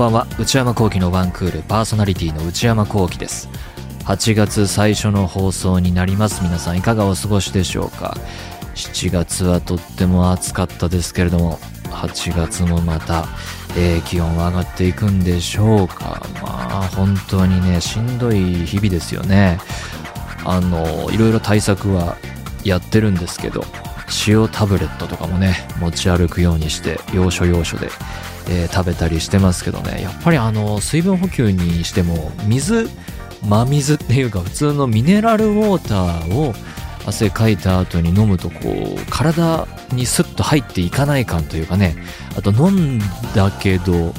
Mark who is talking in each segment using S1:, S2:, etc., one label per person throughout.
S1: こんばんは。内山聖輝のワンクールパーソナリティの内山聖輝です。8月最初の放送になります。皆さんいかがお過ごしでしょうか？7月はとっても暑かったですけれども8月もまた、えー、気温は上がっていくんでしょうか？まあ本当にねしんどい日々ですよね。あのいろいろ対策はやってるんですけど塩タブレットとかもね持ち歩くようにして要所要所で、えー、食べたりしてますけどね。やっぱりあの水分補給にしても水真水っていうか普通のミネラルウォーターを汗かいた後に飲むとこう体にスッと入っていかない感というかね。あと飲んだけど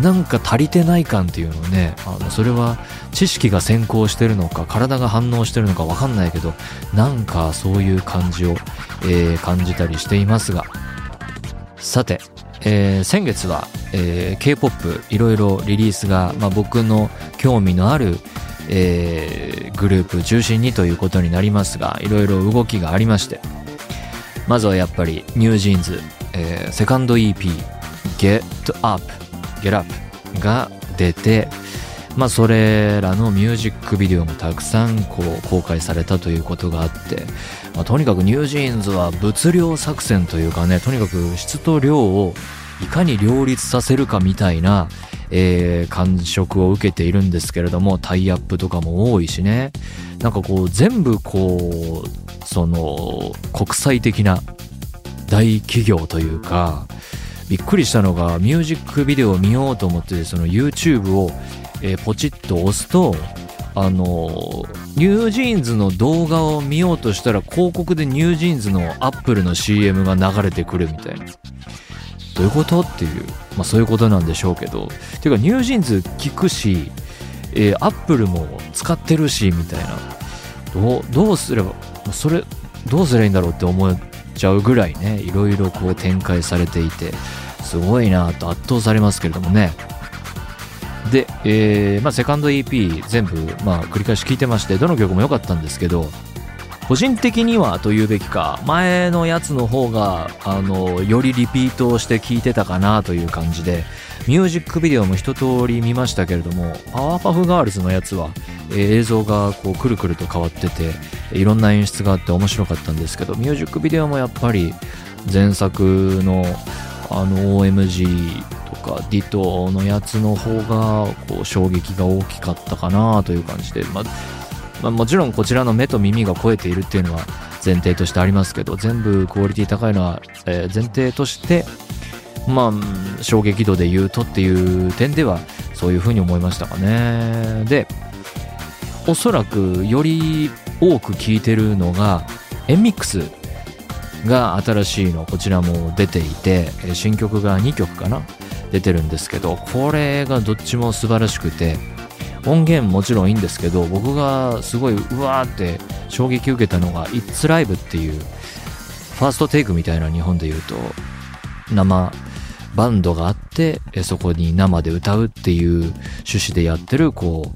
S1: なんか足りてない感っていうのねあのそれは知識が先行してるのか体が反応してるのか分かんないけどなんかそういう感じを、えー、感じたりしていますが。さて、えー、先月は、えー、K-POP いろいろリリースが、まあ、僕の興味のある、えー、グループ中心にということになりますがいろいろ動きがありましてまずはやっぱりニュージーンズ、えー、セカンド EP Get Up Get Up が出てまあそれらのミュージックビデオもたくさんこう公開されたということがあって、まあ、とにかくニュージーンズは物量作戦というかねとにかく質と量をいかに両立させるかみたいな、えー、感触を受けているんですけれどもタイアップとかも多いしね。なんかこう全部こうその国際的な大企業というかびっくりしたのがミュージックビデオを見ようと思ってその YouTube を、えー、ポチッと押すとあの NewJeans の動画を見ようとしたら広告で NewJeans のアップルの CM が流れてくるみたいな。どういうこと？っていう、まあ、そういうことなんでしょうけど。ていうか NewJeans 聞くし、えー、アップルも使ってるしみたいな。どうどうすればそれどうすればいいんだろうって思っちゃうぐらいねいろいろこう展開されていてすごいなと圧倒されますけれどもね。で、えー、まあ、セカンド EP 全部、まあ、繰り返し聴いてましてどの曲も良かったんですけど個人的にはと言うべきか前のやつの方があのよりリピートをして聴いてたかなという感じでミュージックビデオも一通り見ましたけれどもパワーパフガールズのやつは、えー、映像がこうくるくると変わってていろんな演出があって面白かったんですけどミュージックビデオもやっぱり前作のあの OMG かディトのやつの方がこう衝撃が大きかったかなという感じで、ままあ、もちろんこちらの目と耳が超えているっていうのは前提としてありますけど全部クオリティ高いのは、え、前提としてまあ衝撃度で言うとっていう点ではそういうふうに思いましたかね。でおそらくより多く聴いてるのがエンミックスが新しいのこちらも出ていて新曲が2曲かな。出てるんですけどこれがどっちも素晴らしくて音源もちろんいいんですけど僕がすごいうわーって衝撃受けたのが「It's Live」っていうファーストテイクみたいな日本で言うと生バンドがあってそこに生で歌うっていう趣旨でやってるこ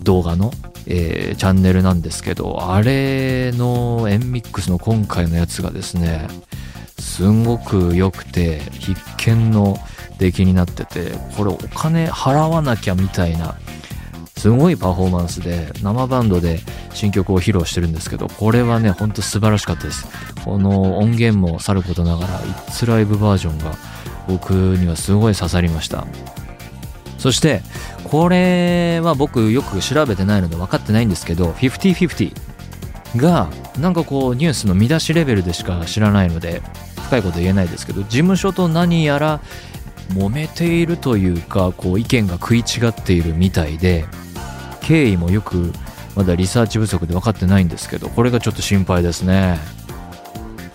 S1: う動画のえー、チャンネルなんですけど、あれのエンミックスの今回のやつがですね、すんごく良くて、必見の出来になってて、これお金払わなきゃみたいな、すごいパフォーマンスで、生バンドで新曲を披露してるんですけど、これはね、ほんと素晴らしかったです。この音源もさることながら、イッツライブバージョンが僕にはすごい刺さりました。そして、これは僕よく調べてないので分かってないんですけど、50-50が、なんかこうニュースの見出しレベルでしか知らないので、深いこと言えないですけど、事務所と何やら揉めているというか、こう意見が食い違っているみたいで、経緯もよくまだリサーチ不足で分かってないんですけど、これがちょっと心配ですね。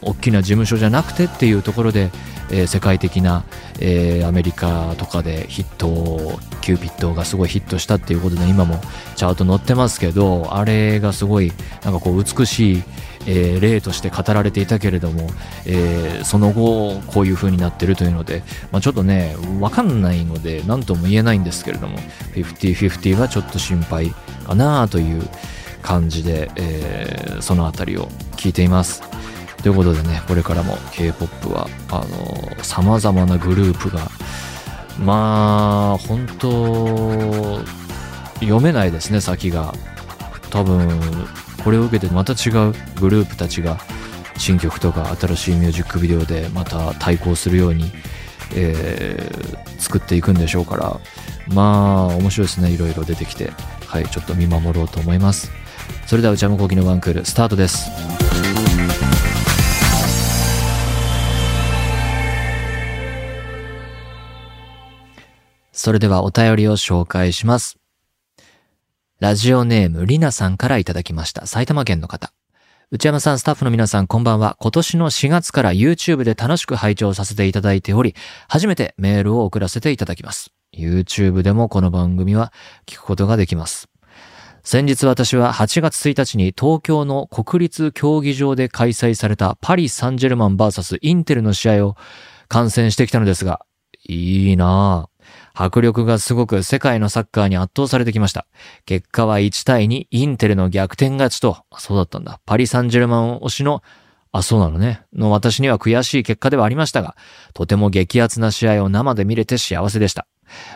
S1: 大きな事務所じゃなくてっていうところで、えー、世界的な、えー、アメリカとかでヒットキューピッドがすごいヒットしたっていうことで今もチャート載ってますけどあれがすごいなんかこう美しい、えー、例として語られていたけれども、えー、その後こういう風になってるというので、まあ、ちょっとね分かんないので何とも言えないんですけれども50-50はちょっと心配かなという感じで、えー、その辺りを聞いています。ということでね、これからも K-POP は、あの、様々なグループがまあ、本当読めないですね、先が。多分、これを受けてまた違うグループたちが新曲とか新しいミュージックビデオでまた対抗するように、えー、作っていくんでしょうから、まあ、面白いですね。いろいろ出てきて。はい、ちょっと見守ろうと思います。それでは、内山聖輝のワンクール、スタートです。それではお便りを紹介します。ラジオネームりなさんからいただきました。埼玉県の方。内山さん、スタッフの皆さん、こんばんは。今年の4月から YouTube で楽しく拝聴させていただいており、初めてメールを送らせていただきます。YouTube でもこの番組は聞くことができます。先日私は8月1日に東京の国立競技場で開催されたパリ・サンジェルマン VS インテルの試合を観戦してきたのですが、いいなぁ。迫力がすごく世界のサッカーに圧倒されてきました。結果は1対2、インテルの逆転勝ちと、そうだったんだ。パリ・サンジェルマン推しの、あ、そうなのね。の私には悔しい結果ではありましたが、とても激アツな試合を生で見れて幸せでした。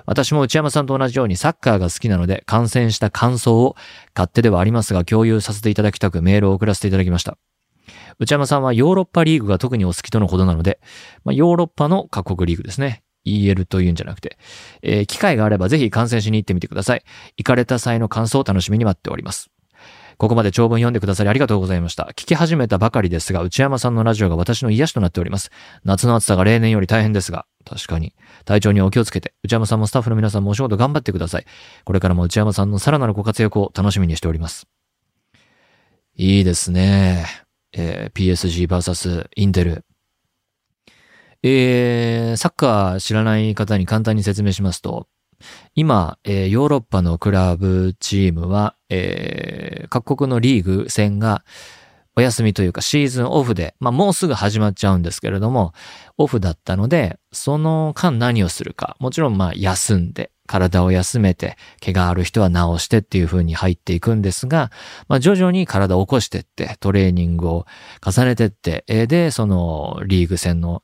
S1: 私も内山さんと同じようにサッカーが好きなので、観戦した感想を勝手ではありますが共有させていただきたくメールを送らせていただきました。内山さんはヨーロッパリーグが特にお好きとのことなので、まあ、ヨーロッパの各国リーグですね。EL というんじゃなくて、えー、機会があればぜひ観戦しに行ってみてください。行かれた際の感想を楽しみに待っております。ここまで長文読んでくださりありがとうございました。聞き始めたばかりですが、内山さんのラジオが私の癒しとなっております。夏の暑さが例年より大変ですが、確かに。体調にお気をつけて、内山さんもスタッフの皆さんもお仕事頑張ってください。これからも内山さんのさらなるご活躍を楽しみにしております。いいですね。えー、PSG vs インテル。えー、サッカー知らない方に簡単に説明しますと、今、えー、ヨーロッパのクラブチームは、えー、各国のリーグ戦がお休みというかシーズンオフで、まあもうすぐ始まっちゃうんですけれども、オフだったので、その間何をするか、もちろんまあ休んで、体を休めて、怪我ある人は治してっていう風に入っていくんですが、まあ徐々に体を起こしてって、トレーニングを重ねてって、で、そのリーグ戦の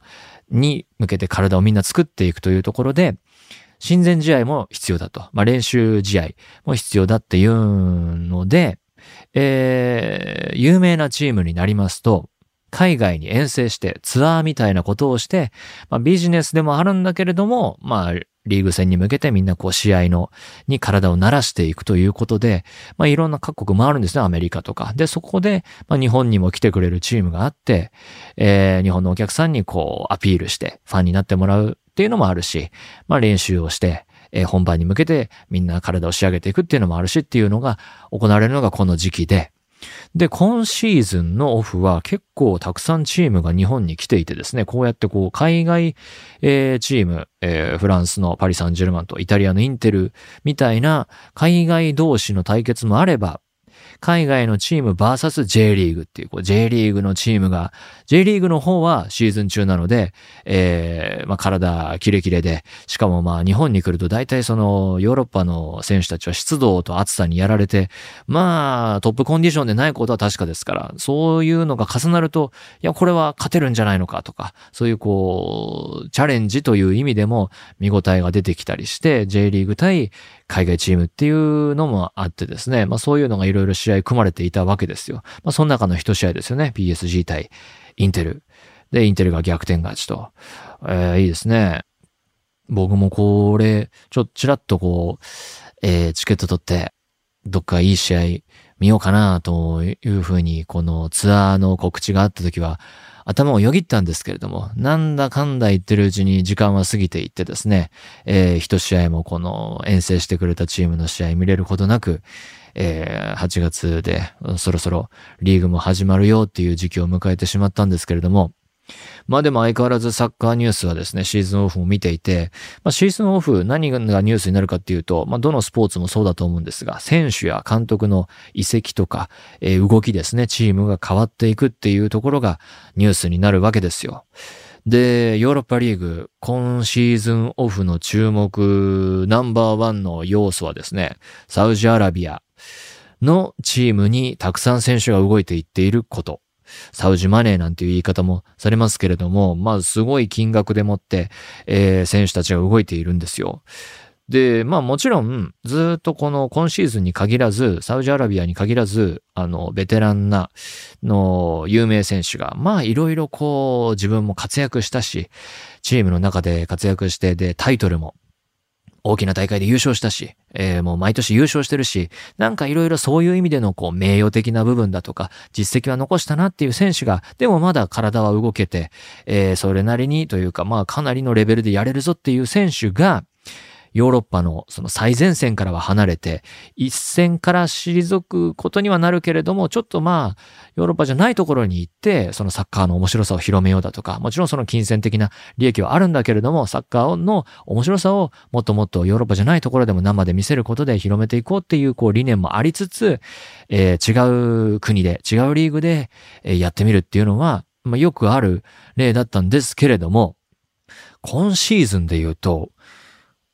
S1: に向けて体をみんな作っていくというところで、親善試合も必要だと。まあ、練習試合も必要だっていうので、えー、有名なチームになりますと、海外に遠征してツアーみたいなことをして、まあ、ビジネスでもあるんだけれども、まあ、リーグ戦に向けてみんなこう試合の、に体を慣らしていくということで、まあいろんな各国回るんですね、アメリカとか。で、そこで、まあ日本にも来てくれるチームがあって、えー、日本のお客さんにこうアピールしてファンになってもらうっていうのもあるし、まあ練習をして、えー、本番に向けてみんな体を仕上げていくっていうのもあるしっていうのが行われるのがこの時期で、で、今シーズンのオフは結構たくさんチームが日本に来ていてですね、こうやってこう海外、えー、チーム、えー、フランスのパリ・サンジェルマンとイタリアのインテルみたいな海外同士の対決もあれば、海外のチーム VS J リーグっていう、こう J リーグのチームが、J リーグの方はシーズン中なので、えー、まあ体キレキレで、しかもまあ日本に来ると大体そのヨーロッパの選手たちは湿度と暑さにやられて、まあトップコンディションでないことは確かですから、そういうのが重なると、いやこれは勝てるんじゃないのかとか、そういうこう、チャレンジという意味でも見応えが出てきたりして、J リーグ対海外チームっていうのもあってですね、まあそういうのがいろいろ試合組まれていたわけですよ。まあその中の一試合ですよね。PSG 対インテル。で、インテルが逆転勝ちと。えー、いいですね。僕もこれ、ちょっとちらっとこう、えー、チケット取って、どっかいい試合見ようかなというふうに、このツアーの告知があった時は、頭をよぎったんですけれども、なんだかんだ言ってるうちに時間は過ぎていってですね、えー、一試合もこの遠征してくれたチームの試合見れることなく、えー、8月でそろそろリーグも始まるよっていう時期を迎えてしまったんですけれども、まあでも相変わらずサッカーニュースはですね、シーズンオフも見ていて、まあシーズンオフ何がニュースになるかっていうと、まあどのスポーツもそうだと思うんですが、選手や監督の移籍とか、えー、動きですね、チームが変わっていくっていうところがニュースになるわけですよ。で、ヨーロッパリーグ、今シーズンオフの注目ナンバーワンの要素はですね、サウジアラビアのチームにたくさん選手が動いていっていること。サウジマネーなんていう言い方もされますけれども、まあすごい金額でもって、えー、選手たちが動いているんですよ。で、まあもちろん、ずっとこの今シーズンに限らず、サウジアラビアに限らず、あの、ベテランな、の、有名選手が、まあいろいろこう、自分も活躍したし、チームの中で活躍して、で、タイトルも、大きな大会で優勝したし、えー、もう毎年優勝してるし、なんかいろいろそういう意味でのこう名誉的な部分だとか、実績は残したなっていう選手が、でもまだ体は動けて、えー、それなりにというか、まあかなりのレベルでやれるぞっていう選手が、ヨーロッパのその最前線からは離れて、一線から退くことにはなるけれども、ちょっとまあ、ヨーロッパじゃないところに行って、そのサッカーの面白さを広めようだとか、もちろんその金銭的な利益はあるんだけれども、サッカーの面白さをもっともっとヨーロッパじゃないところでも生で見せることで広めていこうっていうこう理念もありつつ、えー、違う国で、違うリーグでやってみるっていうのは、まあ、よくある例だったんですけれども、今シーズンで言うと、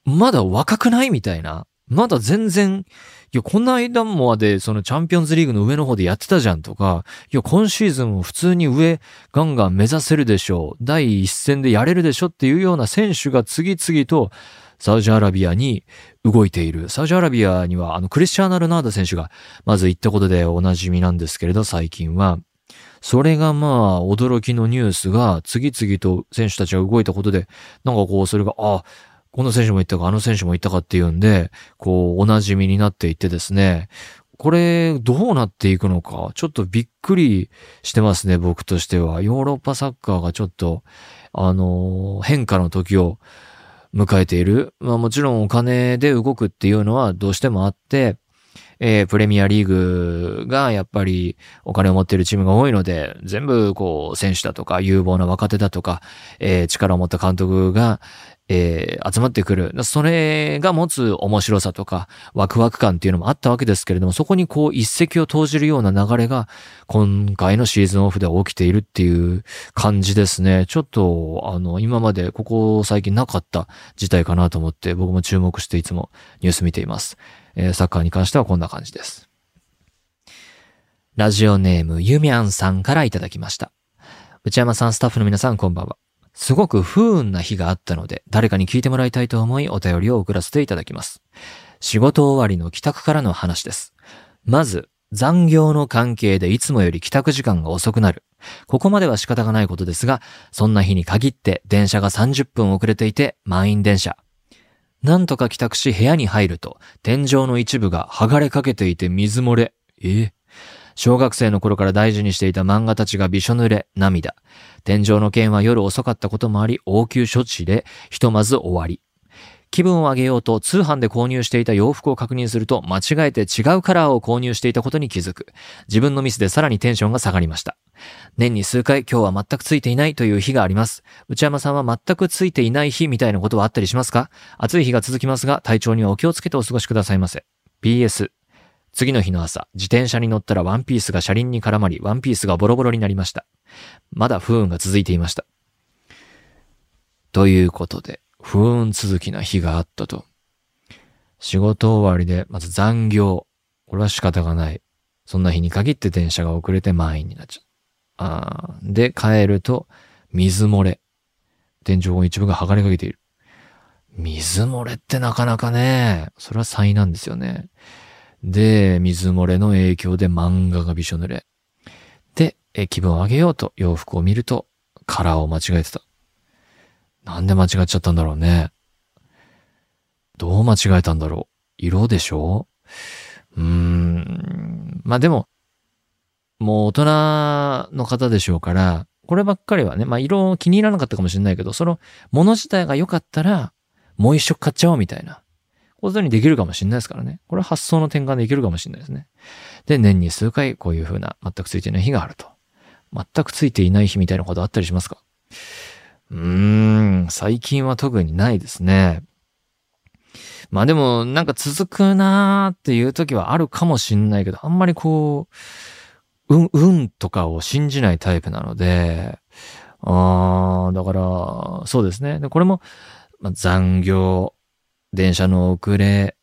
S1: まだ若くないみたいな。まだ全然、いや、この間までそのチャンピオンズリーグの上の方でやってたじゃんとか、いや、今シーズンも普通に上ガンガン目指せるでしょう。第一線でやれるでしょっていうような選手が次々とサウジアラビアに動いている。サウジアラビアにはあのクリスチャーナ・ルナーダ選手がまず行ったことでおなじみなんですけれど、最近は。それがまあ、驚きのニュースが次々と選手たちが動いたことで、なんかこう、それが、あ、この選手も言ったか、あの選手も言ったかっていうんで、こう、お馴染みになっていってですね、これ、どうなっていくのか、ちょっとびっくりしてますね、僕としては。ヨーロッパサッカーがちょっと、あの、変化の時を迎えている。まあもちろんお金で動くっていうのはどうしてもあって、えー、プレミアリーグがやっぱりお金を持っているチームが多いので、全部こう選手だとか有望な若手だとか、えー、力を持った監督が、えー、集まってくる。それが持つ面白さとか、ワクワク感っていうのもあったわけですけれども、そこにこう一石を投じるような流れが、今回のシーズンオフで起きているっていう感じですね。ちょっと、あの、今までここ最近なかった事態かなと思って、僕も注目していつもニュース見ています。えー、サッカーに関してはこんな感じです。ラジオネームゆみゃんさんからいただきました。内山さん、スタッフの皆さん、こんばんは。すごく不運な日があったので、誰かに聞いてもらいたいと思いお便りを送らせていただきます。仕事終わりの帰宅からの話です。まず、残業の関係でいつもより帰宅時間が遅くなる。ここまでは仕方がないことですが、そんな日に限って電車が30分遅れていて満員電車。なんとか帰宅し部屋に入ると、天井の一部が剥がれかけていて水漏れ。え？小学生の頃から大事にしていた漫画たちがびしょ濡れ、涙。天井の件は夜遅かったこともあり、応急処置で、ひとまず終わり。気分を上げようと通販で購入していた洋服を確認すると間違えて違うカラーを購入していたことに気づく。自分のミスでさらにテンションが下がりました。年に数回今日は全くついていないという日があります。内山さんは全くついていない日みたいなことはあったりしますか？暑い日が続きますが体調にはお気をつけてお過ごしくださいませ。PS 次の日の朝、自転車に乗ったらワンピースが車輪に絡まり、ワンピースがボロボロになりました。まだ不運が続いていました。ということで、不運続きな日があったと。仕事終わりで、まず残業。これは仕方がない。そんな日に限って電車が遅れて満員になっちゃう。あで、帰ると、水漏れ。天井の一部が剥がれかけている。水漏れってなかなかね、それは災難ですよね。で、水漏れの影響で漫画がびしょ濡れ。で、え気分を上げようと洋服を見ると、カラーを間違えてた。なんで間違っちゃったんだろうね。どう間違えたんだろう。色でしょ？うーん。まあでも、もう大人の方でしょうから、こればっかりはね、まあ色気に入らなかったかもしれないけど、その物自体が良かったら、もう一色買っちゃおうみたいな。ことにできるかもしれないですからね。これは発想の転換できるかもしれないですね。で、年に数回こういう風な全くついていない日があると。全くついていない日みたいなことあったりしますかうーん、最近は特にないですね。まあでも、なんか続くなーっていう時はあるかもしんないけど、あんまりこう、うん、運とかを信じないタイプなので、あー、だから、そうですね。で、これも、まあ、残業、電車の遅れ、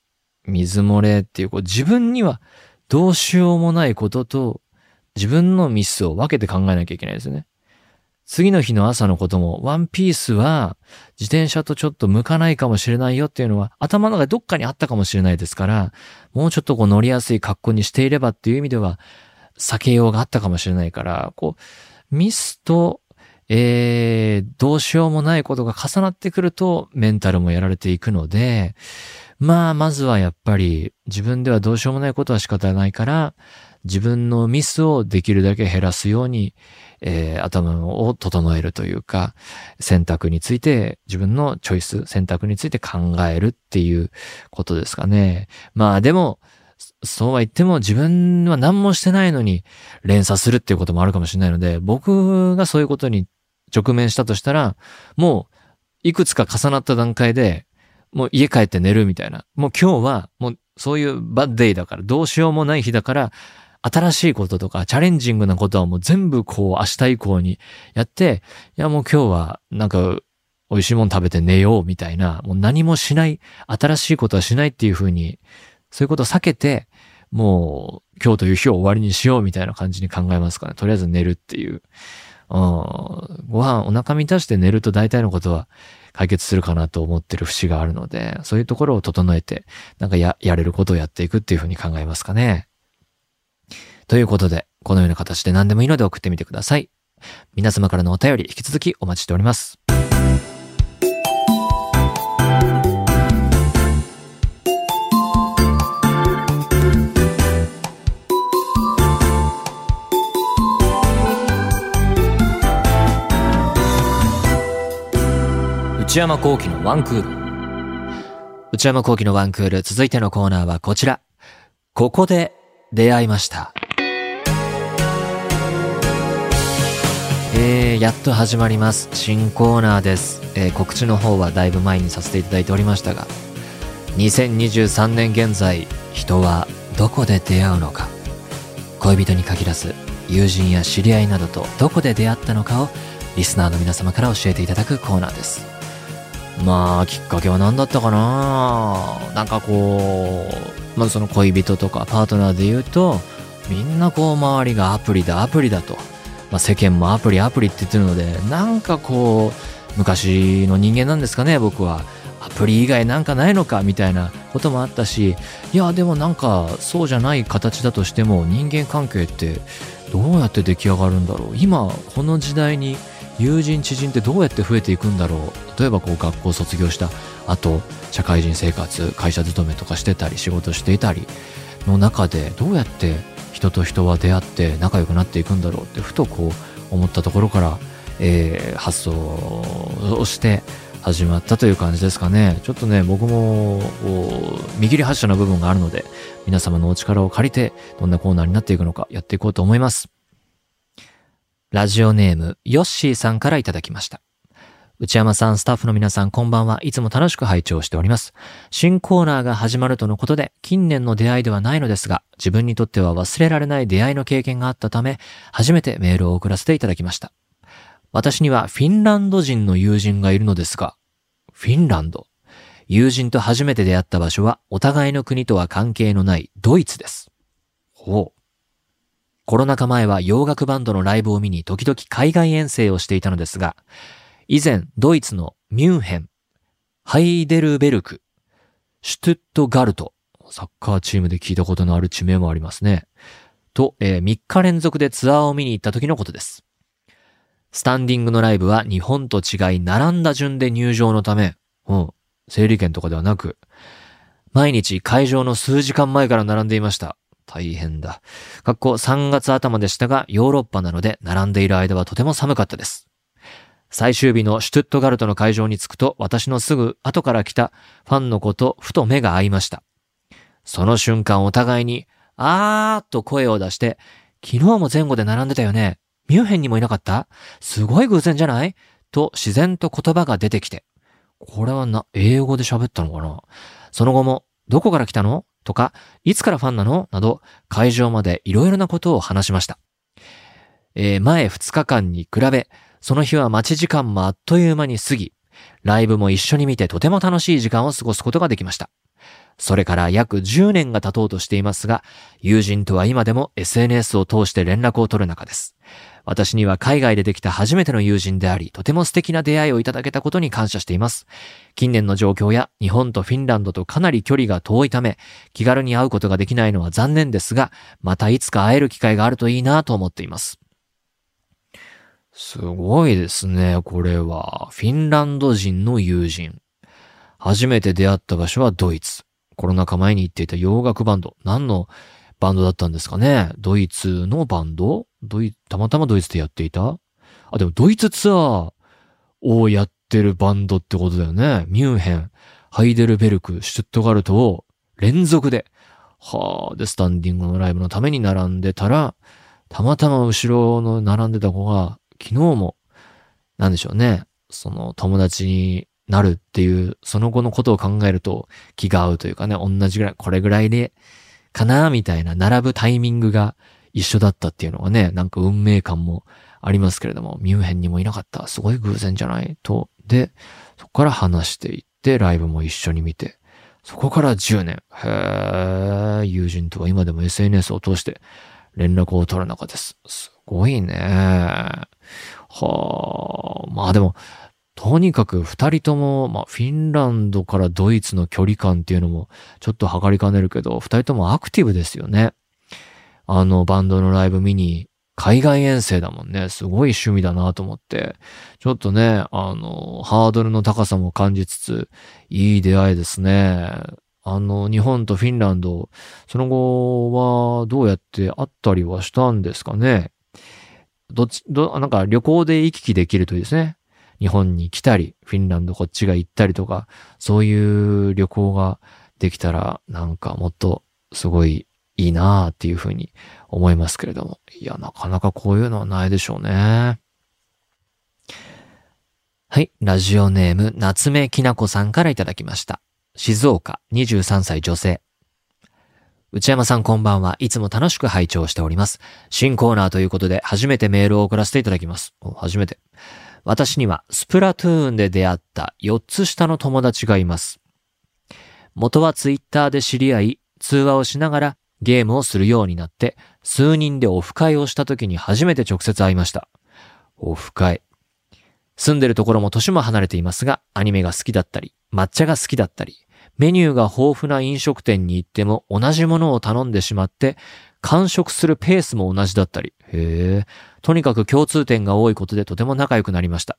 S1: 水漏れっていう、こう自分にはどうしようもないことと、自分のミスを分けて考えなきゃいけないですね。次の日の朝のことも、ワンピースは自転車とちょっと向かないかもしれないよっていうのは頭の中でどっかにあったかもしれないですから、もうちょっとこう乗りやすい格好にしていればっていう意味では避けようがあったかもしれないから、こう、ミスと、えー、どうしようもないことが重なってくるとメンタルもやられていくので、まあ、まずはやっぱり自分ではどうしようもないことは仕方ないから、自分のミスをできるだけ減らすように、えー、頭を整えるというか、選択について、自分のチョイス、選択について考えるっていうことですかね。まあでも、そうは言っても自分は何もしてないのに連鎖するっていうこともあるかもしれないので、僕がそういうことに直面したとしたら、もういくつか重なった段階で、もう家帰って寝るみたいな。もう今日はもうそういうバッデイだから、どうしようもない日だから、新しいこととかチャレンジングなことはもう全部こう明日以降にやって、いやもう今日はなんか美味しいもの食べて寝ようみたいな、もう何もしない、新しいことはしないっていうふうに、そういうことを避けて、もう今日という日を終わりにしようみたいな感じに考えますかね。とりあえず寝るっていう。ご飯お腹満たして寝ると大体のことは解決するかなと思ってる節があるので、そういうところを整えて、なんかや、やれることをやっていくっていうふうに考えますかね。ということで、このような形で何でもいいので送ってみてください。皆様からのお便り引き続きお待ちしております。内山幸喜のワンクール。内山幸喜のワンクール。続いてのコーナーはこちら。ここで出会いました。えー、やっと始まります。新コーナーです。えー、告知の方はだいぶ前にさせていただいておりましたが、2023年現在、人はどこで出会うのか。恋人に限らず、友人や知り合いなどとどこで出会ったのかをリスナーの皆様から教えていただくコーナーです。まあ、きっかけは何だったかな？なんかこう、まずその恋人とかパートナーで言うと、みんなこう周りがアプリだアプリだと。まあ、世間もアプリアプリって言ってるので、なんかこう、昔の人間なんですかね、僕は。アプリ以外なんかないのかみたいなこともあったし、いや、でもなんかそうじゃない形だとしても人間関係ってどうやって出来上がるんだろう。今、この時代に友人知人ってどうやって増えていくんだろう。例えばこう学校卒業した後、社会人生活、会社勤めとかしてたり、仕事していたりの中でどうやって人と人は出会って仲良くなっていくんだろうってふとこう思ったところから、えー、発想をして始まったという感じですかね。ちょっとね、僕も見切り発車の部分があるので、皆様のお力を借りてどんなコーナーになっていくのかやっていこうと思います。ラジオネーム、ヨッシーさんからいただきました。内山さん、スタッフの皆さん、こんばんは。いつも楽しく拝聴しております。新コーナーが始まるとのことで、近年の出会いではないのですが、自分にとっては忘れられない出会いの経験があったため、初めてメールを送らせていただきました。私にはフィンランド人の友人がいるのですが、フィンランド？友人と初めて出会った場所は、お互いの国とは関係のないドイツです。ほう。コロナ禍前は洋楽バンドのライブを見に時々海外遠征をしていたのですが、以前、ドイツのミュンヘン、ハイデルベルク、シュトゥットガルト、サッカーチームで聞いたことのある地名もありますね。と、えー、3日連続でツアーを見に行った時のことです。スタンディングのライブは日本と違い並んだ順で入場のため、うん、整理券とかではなく、毎日会場の数時間前から並んでいました。大変だ。学校3月頭でしたが、ヨーロッパなので並んでいる間はとても寒かったです。最終日のシュトゥットガルトの会場に着くと、私のすぐ後から来たファンの子とふと目が合いました。その瞬間お互いに、あーっと声を出して、昨日も前後で並んでたよね。ミュンヘンにもいなかった？すごい偶然じゃない？と自然と言葉が出てきて。これはな、英語で喋ったのかな？その後も、どこから来たの？とか、いつからファンなの？など、会場までいろいろなことを話しました。えー、前2日間に比べ、その日は待ち時間もあっという間に過ぎ、ライブも一緒に見てとても楽しい時間を過ごすことができました。それから約10年が経とうとしていますが、友人とは今でも SNS を通して連絡を取る仲です。私には海外でできた初めての友人であり、とても素敵な出会いをいただけたことに感謝しています。近年の状況や日本とフィンランドとかなり距離が遠いため、気軽に会うことができないのは残念ですが、またいつか会える機会があるといいなと思っています。すごいですね、これは。フィンランド人の友人。初めて出会った場所はドイツ。コロナ禍前に行っていた洋楽バンド。何のバンドだったんですかね？ドイツのバンド？ドイ、たまたまドイツでやっていた？あ、でもドイツツアーをやってるバンドってことだよね。ミュンヘン、ハイデルベルク、シュットガルトを連続で、はあ、で、スタンディングのライブのために並んでたら、たまたま後ろの並んでた子が、昨日も、なんでしょうね、その友達になるっていう、その後のことを考えると気が合うというかね、同じぐらい、これぐらいで、かなみたいな並ぶタイミングが一緒だったっていうのがね、なんか運命感もありますけれども、ミュンヘンにもいなかった。すごい偶然じゃない？と。で、そこから話していって、ライブも一緒に見て、そこから10年。へえ、友人とは今でも SNS を通して連絡を取る中です。すごいね。はあ、まあでも、とにかく二人とも、まあ、フィンランドからドイツの距離感っていうのもちょっと測りかねるけど、二人ともアクティブですよね。あのバンドのライブ見に、海外遠征だもんね。すごい趣味だなと思って。ちょっとね、あの、ハードルの高さも感じつつ、いい出会いですね。あの、日本とフィンランド、その後はどうやって会ったりはしたんですかね？どっち、ど、なんか旅行で行き来できるといいですね。日本に来たり、フィンランドこっちが行ったりとか、そういう旅行ができたら、なんかもっとすごいいいなーっていうふうに思いますけれども。いや、なかなかこういうのはないでしょうね。はい。ラジオネーム、夏目きなこさんからいただきました。静岡、23歳女性。内山さんこんばんは。いつも楽しく拝聴しております。新コーナーということで、初めてメールを送らせていただきます。初めて。私にはスプラトゥーンで出会った4つ下の友達がいます。元はツイッターで知り合い、通話をしながらゲームをするようになって、数人でオフ会をした時に初めて直接会いました。オフ会。住んでるところも年も離れていますが、アニメが好きだったり、抹茶が好きだったり、メニューが豊富な飲食店に行っても同じものを頼んでしまって、完食するペースも同じだったり。へえ。とにかく共通点が多いことでとても仲良くなりました。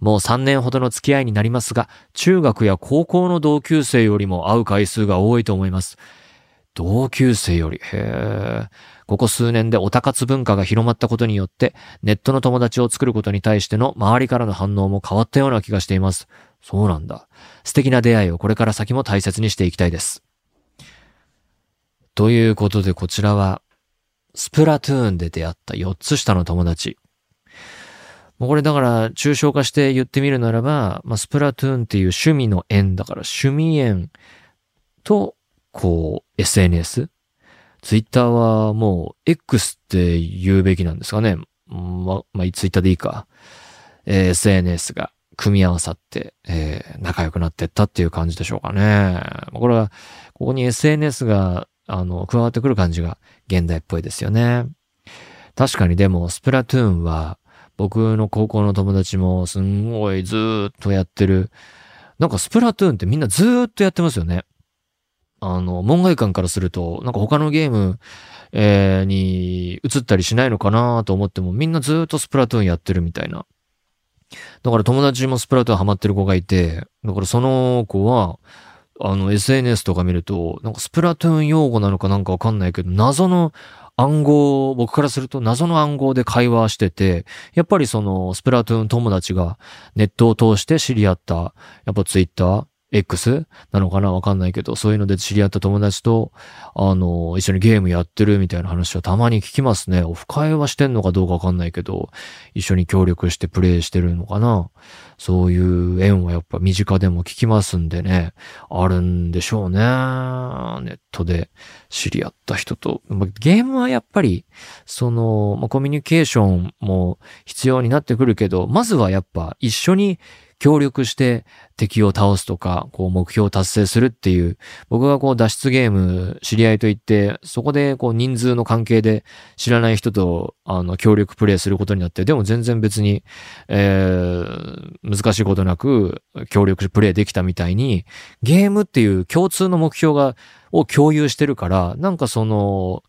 S1: もう3年ほどの付き合いになりますが、中学や高校の同級生よりも会う回数が多いと思います。同級生より、へえ。ここ数年でオタ活文化が広まったことによって、ネットの友達を作ることに対しての周りからの反応も変わったような気がしています。そうなんだ。素敵な出会いをこれから先も大切にしていきたいです。ということでこちらは、スプラトゥーンで出会った4つ下の友達。もうこれだから、抽象化して言ってみるならば、まあ、スプラトゥーンっていう趣味の縁だから、趣味縁と、こう、SNS。ツイッターはもう、X って言うべきなんですかね。ま、まあ、ツイッターでいいか。えー、SNS が組み合わさって、えー、仲良くなってったっていう感じでしょうかね。これは、ここに SNS があの、加わってくる感じが現代っぽいですよね。確かにでも、スプラトゥーンは、僕の高校の友達もすんごいずーっとやってる。なんかスプラトゥーンってみんなずーっとやってますよね。あの、門外観からすると、なんか他のゲーム、えー、に移ったりしないのかなと思っても、みんなずーっとスプラトゥーンやってるみたいな。だから友達もスプラトゥーンハマってる子がいて、だからその子は、あの、SNS とか見ると、なんかスプラトゥーン用語なのかなんかわかんないけど、謎の暗号、僕からすると謎の暗号で会話してて、やっぱりそのスプラトゥーン友達がネットを通して知り合った、やっぱツイッター X なのかな？わかんないけど、そういうので知り合った友達と、あの、一緒にゲームやってるみたいな話はたまに聞きますね。オフ会はしてんのかどうかわかんないけど、一緒に協力してプレイしてるのかな？そういう縁はやっぱ身近でも聞きますんでね、あるんでしょうね。ネットで知り合った人と。ゲームはやっぱり、その、まあ、コミュニケーションも必要になってくるけど、まずはやっぱ一緒に協力して敵を倒すとか、こう目標を達成するっていう、僕がこう脱出ゲーム知り合いと言って、そこでこう人数の関係で知らない人とあの協力プレイすることになって、でも全然別に、えー、難しいことなく協力プレイできたみたいに、ゲームっていう共通の目標が、を共有してるから、なんかその、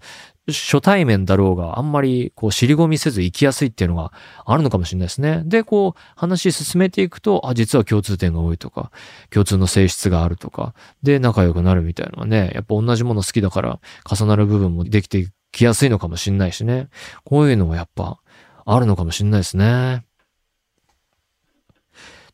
S1: 初対面だろうがあんまりこう尻込みせず行きやすいっていうのがあるのかもしれないですね。で、こう話進めていくと、あ、実は共通点が多いとか、共通の性質があるとか、で仲良くなるみたいなのはね、やっぱ同じもの好きだから重なる部分もできてきやすいのかもしれないしね。こういうのはやっぱあるのかもしれないですね。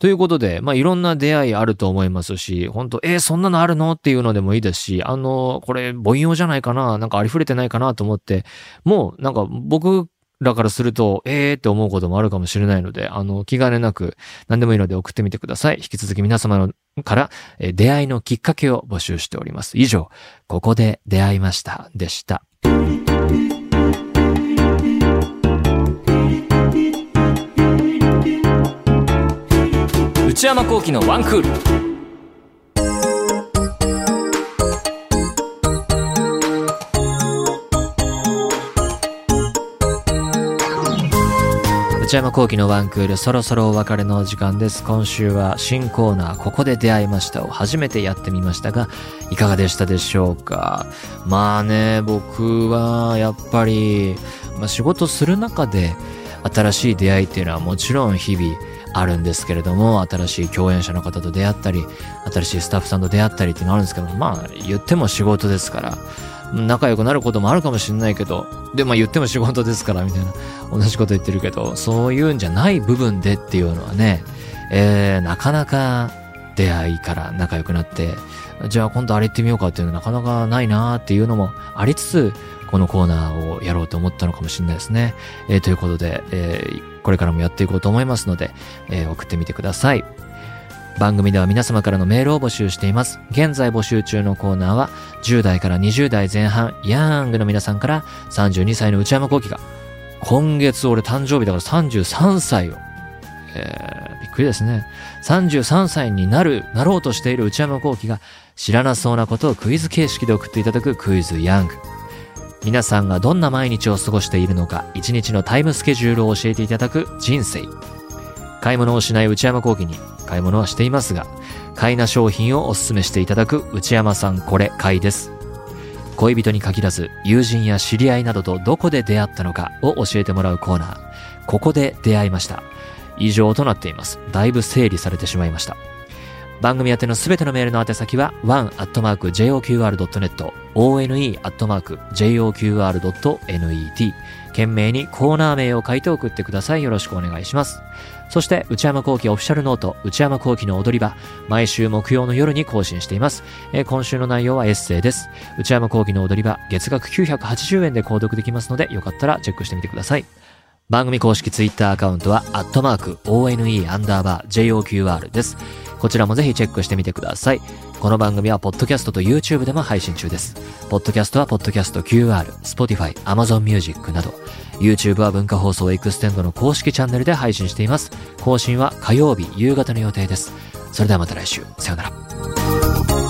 S1: ということで、まあ、いろんな出会いあると思いますし、本当えー、そんなのあるのっていうのでもいいですし、あの、これ、凡庸じゃないかななんかありふれてないかなと思って、もう、なんか僕らからすると、ええー、って思うこともあるかもしれないので、あの、気兼ねなく何でもいいので送ってみてください。引き続き皆様のから、え出会いのきっかけを募集しております。以上、ここで出会いました。でした。内山幸喜のワンクール。内山幸喜のワンクールそろそろお別れのお時間です。今週は新コーナーここで出会いましたを初めてやってみましたがいかがでしたでしょうか？まあね僕はやっぱり、まあ、仕事する中で新しい出会いっていうのはもちろん日々あるんですけれども、新しい共演者の方と出会ったり、新しいスタッフさんと出会ったりっていうのがあるんですけどまあ言っても仕事ですから、仲良くなることもあるかもしれないけど、で、まあ言っても仕事ですから、みたいな、同じこと言ってるけど、そういうんじゃない部分でっていうのはね、えー、なかなか出会いから仲良くなって、じゃあ今度あれ行ってみようかっていうのはなかなかないなーっていうのもありつつ、このコーナーをやろうと思ったのかもしれないですね。えー、ということで、えー、これからもやっていこうと思いますので、えー、送ってみてください。番組では皆様からのメールを募集しています。現在募集中のコーナーは、10代から20代前半、ヤングの皆さんから32歳の内山幸輝が、今月俺誕生日だから33歳を、えー、びっくりですね。33歳になる、なろうとしている内山幸輝が、知らなそうなことをクイズ形式で送っていただくクイズヤング。皆さんがどんな毎日を過ごしているのか、一日のタイムスケジュールを教えていただく人生。買い物をしない内山幸輝に、買い物はしていますが、買いな商品をお勧めしていただく内山さんこれ買いです。恋人に限らず、友人や知り合いなどとどこで出会ったのかを教えてもらうコーナー。ここで出会いました。以上となっています。だいぶ整理されてしまいました。番組宛てのすべてのメールの宛先は one.joqr.net one.joqr.net 懸命にコーナー名を書いて送ってください。よろしくお願いします。そして、内山幸喜オフィシャルノート、内山幸喜の踊り場、毎週木曜の夜に更新しています。え、今週の内容はエッセイです。内山幸喜の踊り場、月額980円で購読できますので、よかったらチェックしてみてください。番組公式ツイッターアカウントは、アットマーク、one アンダーバー joqr です。こちらもぜひチェックしてみてください。この番組は、ポッドキャストと YouTube でも配信中です。ポッドキャストは、ポッドキャスト QR、Spotify、Amazon Music など、YouTube は文化放送エクステンドの公式チャンネルで配信しています。更新は火曜日夕方の予定です。それではまた来週。さようなら。